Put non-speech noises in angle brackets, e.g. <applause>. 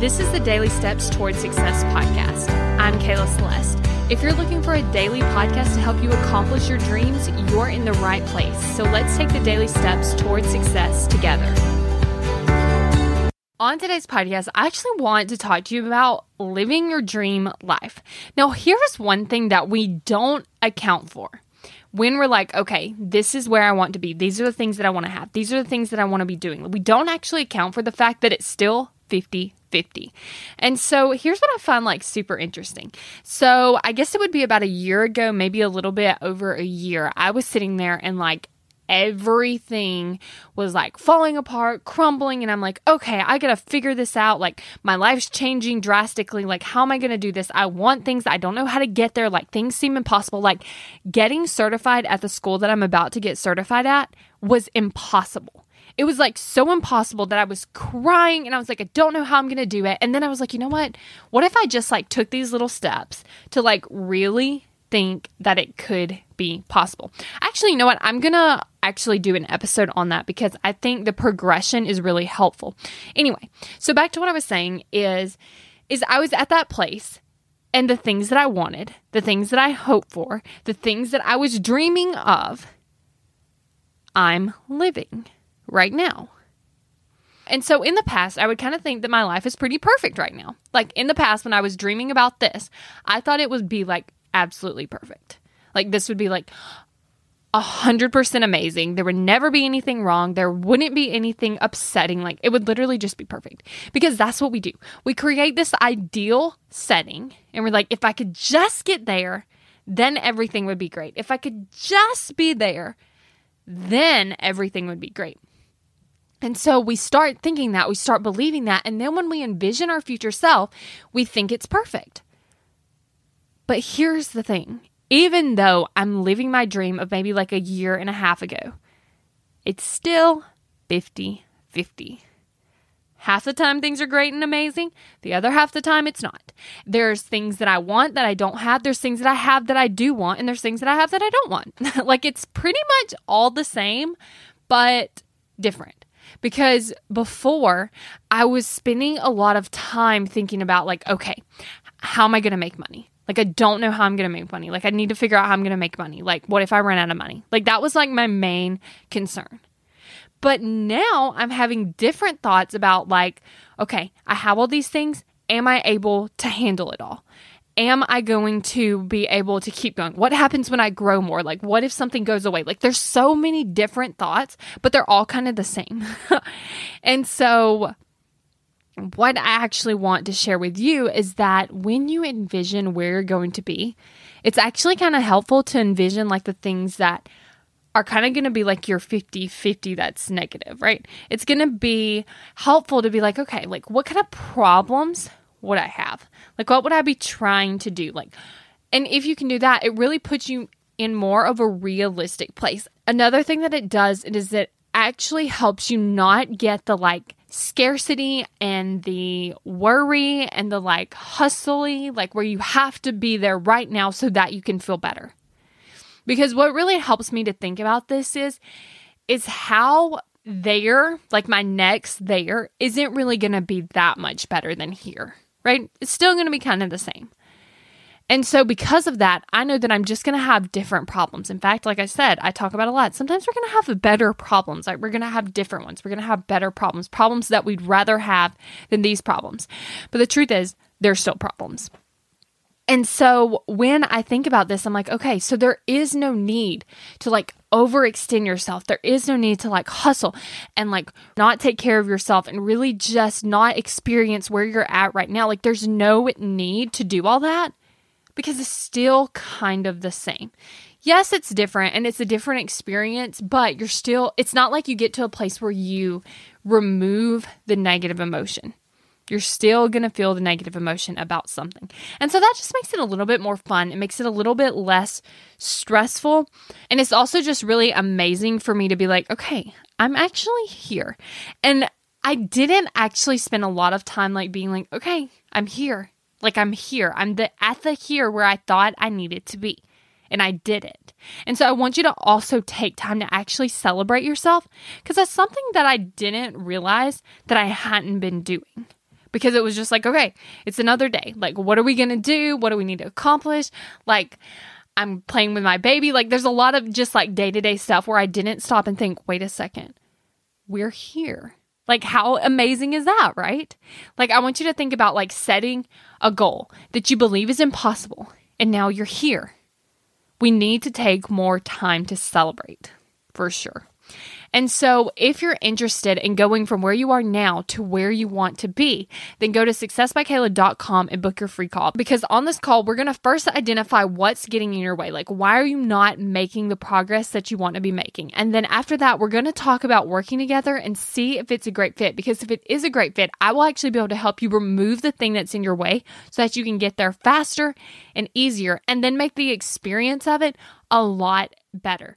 This is the Daily Steps Towards Success podcast. I'm Kayla Celeste. If you're looking for a daily podcast to help you accomplish your dreams, you're in the right place. So let's take the daily steps towards success together. On today's podcast, I actually want to talk to you about living your dream life. Now, here's one thing that we don't account for when we're like, okay, this is where I want to be. These are the things that I want to have. These are the things that I want to be doing. We don't actually account for the fact that it's still 50 50. And so here's what I find like super interesting. So I guess it would be about a year ago, maybe a little bit over a year. I was sitting there and like everything was like falling apart, crumbling, and I'm like, okay, I gotta figure this out. Like, my life's changing drastically. Like, how am I gonna do this? I want things, I don't know how to get there. Like, things seem impossible. Like, getting certified at the school that I'm about to get certified at was impossible. It was like so impossible that I was crying and I was like, I don't know how I'm going to do it. And then I was like, you know what? What if I just like took these little steps to like really think that it could be possible? Actually, you know what? I'm going to actually do an episode on that because I think the progression is really helpful. Anyway, so back to what I was saying is is I was at that place and the things that I wanted, the things that I hoped for, the things that I was dreaming of, I'm living right now. And so in the past, I would kind of think that my life is pretty perfect right now. Like in the past, when I was dreaming about this, I thought it would be like absolutely perfect. Like this would be like a hundred percent amazing. There would never be anything wrong. There wouldn't be anything upsetting. Like it would literally just be perfect because that's what we do. We create this ideal setting and we're like, if I could just get there, then everything would be great. If I could just be there, then everything would be great. And so we start thinking that, we start believing that. And then when we envision our future self, we think it's perfect. But here's the thing even though I'm living my dream of maybe like a year and a half ago, it's still 50 50. Half the time things are great and amazing, the other half the time it's not. There's things that I want that I don't have, there's things that I have that I do want, and there's things that I have that I don't want. <laughs> like it's pretty much all the same, but different because before I was spending a lot of time thinking about, like, okay, how am I going to make money? Like, I don't know how I'm going to make money. Like, I need to figure out how I'm going to make money. Like, what if I run out of money? Like, that was like my main concern. But now I'm having different thoughts about, like, okay, I have all these things. Am I able to handle it all? Am I going to be able to keep going? What happens when I grow more? Like, what if something goes away? Like, there's so many different thoughts, but they're all kind of the same. <laughs> and so, what I actually want to share with you is that when you envision where you're going to be, it's actually kind of helpful to envision like the things that are kind of going to be like your 50 50 that's negative, right? It's going to be helpful to be like, okay, like what kind of problems would I have? Like, what would I be trying to do? Like, and if you can do that, it really puts you in more of a realistic place. Another thing that it does is that actually helps you not get the like scarcity and the worry and the like hustly, like where you have to be there right now so that you can feel better. Because what really helps me to think about this is is how there, like my next there, isn't really going to be that much better than here right? It's still going to be kind of the same. And so, because of that, I know that I'm just going to have different problems. In fact, like I said, I talk about a lot. Sometimes we're going to have better problems. Like we're going to have different ones. We're going to have better problems, problems that we'd rather have than these problems. But the truth is, they're still problems. And so when I think about this, I'm like, okay, so there is no need to like overextend yourself. There is no need to like hustle and like not take care of yourself and really just not experience where you're at right now. Like there's no need to do all that because it's still kind of the same. Yes, it's different and it's a different experience, but you're still, it's not like you get to a place where you remove the negative emotion. You're still going to feel the negative emotion about something. And so that just makes it a little bit more fun. It makes it a little bit less stressful. And it's also just really amazing for me to be like, okay, I'm actually here. And I didn't actually spend a lot of time like being like, okay, I'm here. Like I'm here. I'm the at the here where I thought I needed to be. And I did it. And so I want you to also take time to actually celebrate yourself because that's something that I didn't realize that I hadn't been doing because it was just like, okay, it's another day. Like, what are we going to do? What do we need to accomplish? Like, I'm playing with my baby. Like, there's a lot of just like day to day stuff where I didn't stop and think, wait a second, we're here. Like, how amazing is that, right? Like, I want you to think about like setting a goal that you believe is impossible, and now you're here. We need to take more time to celebrate for sure. And so, if you're interested in going from where you are now to where you want to be, then go to successbykayla.com and book your free call. Because on this call, we're going to first identify what's getting in your way. Like, why are you not making the progress that you want to be making? And then after that, we're going to talk about working together and see if it's a great fit. Because if it is a great fit, I will actually be able to help you remove the thing that's in your way so that you can get there faster and easier and then make the experience of it a lot better.